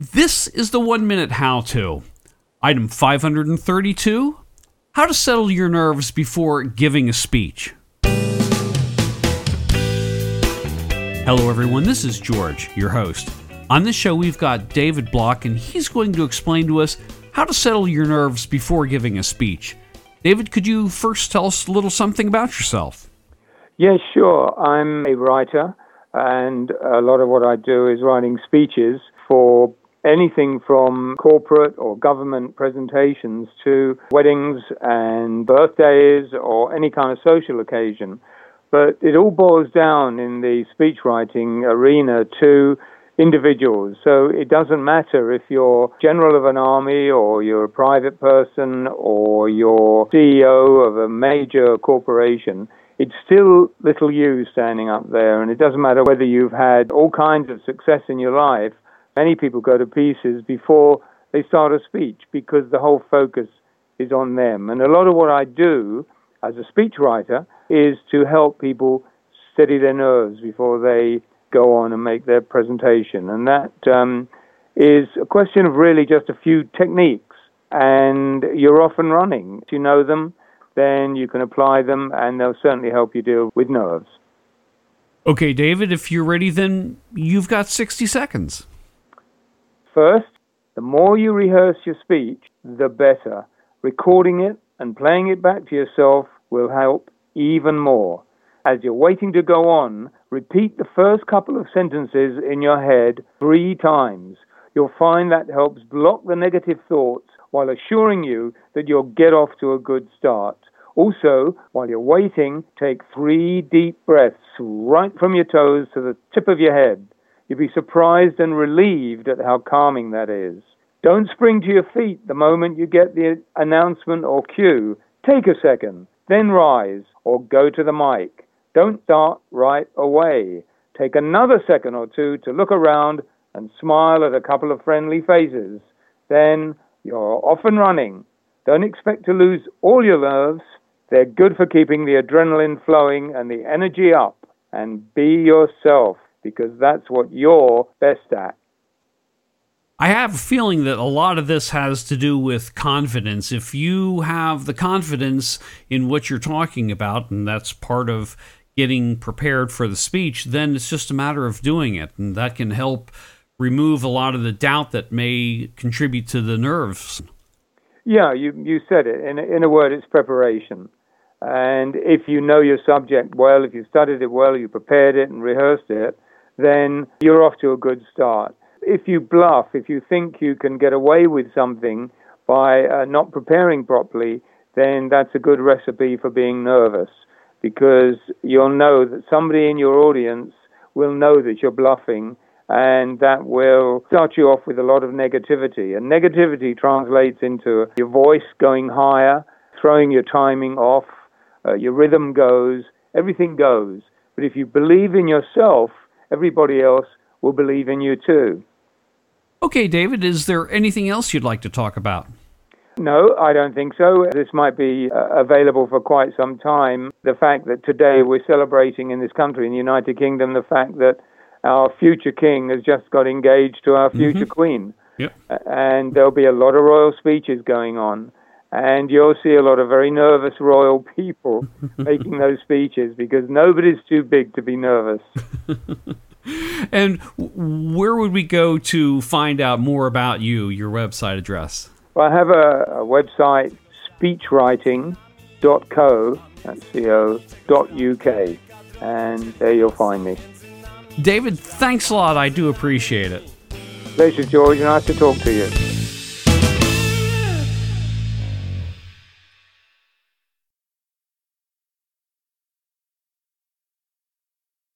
This is the one minute how to. Item 532 How to settle your nerves before giving a speech. Hello, everyone. This is George, your host. On this show, we've got David Block, and he's going to explain to us how to settle your nerves before giving a speech. David, could you first tell us a little something about yourself? Yeah, sure. I'm a writer, and a lot of what I do is writing speeches for anything from corporate or government presentations to weddings and birthdays or any kind of social occasion. But it all boils down in the speechwriting arena to individuals. So it doesn't matter if you're general of an army or you're a private person or you're CEO of a major corporation. It's still little you standing up there, and it doesn't matter whether you've had all kinds of success in your life Many people go to pieces before they start a speech because the whole focus is on them. And a lot of what I do as a speechwriter is to help people steady their nerves before they go on and make their presentation. And that um, is a question of really just a few techniques. And you're off and running. If you know them, then you can apply them, and they'll certainly help you deal with nerves. Okay, David, if you're ready, then you've got 60 seconds. First, the more you rehearse your speech, the better. Recording it and playing it back to yourself will help even more. As you're waiting to go on, repeat the first couple of sentences in your head three times. You'll find that helps block the negative thoughts while assuring you that you'll get off to a good start. Also, while you're waiting, take three deep breaths right from your toes to the tip of your head. You'll be surprised and relieved at how calming that is. Don't spring to your feet the moment you get the announcement or cue. Take a second, then rise or go to the mic. Don't start right away. Take another second or two to look around and smile at a couple of friendly faces. Then you're off and running. Don't expect to lose all your nerves. They're good for keeping the adrenaline flowing and the energy up. And be yourself because that's what you're best at. I have a feeling that a lot of this has to do with confidence. If you have the confidence in what you're talking about, and that's part of getting prepared for the speech, then it's just a matter of doing it. And that can help remove a lot of the doubt that may contribute to the nerves. Yeah, you, you said it. In, in a word, it's preparation. And if you know your subject well, if you studied it well, you prepared it and rehearsed it, then you're off to a good start. If you bluff, if you think you can get away with something by uh, not preparing properly, then that's a good recipe for being nervous because you'll know that somebody in your audience will know that you're bluffing and that will start you off with a lot of negativity. And negativity translates into your voice going higher, throwing your timing off, uh, your rhythm goes, everything goes. But if you believe in yourself, everybody else will believe in you too. Okay, David, is there anything else you'd like to talk about? No, I don't think so. This might be uh, available for quite some time. The fact that today we're celebrating in this country, in the United Kingdom, the fact that our future king has just got engaged to our future mm-hmm. queen. Yep. And there'll be a lot of royal speeches going on. And you'll see a lot of very nervous royal people making those speeches because nobody's too big to be nervous. and where would we go to find out more about you, your website address? Well, I have a, a website, speechwriting.co, that's C-O, dot UK, and there you'll find me. David, thanks a lot. I do appreciate it. Pleasure, George. Nice to talk to you.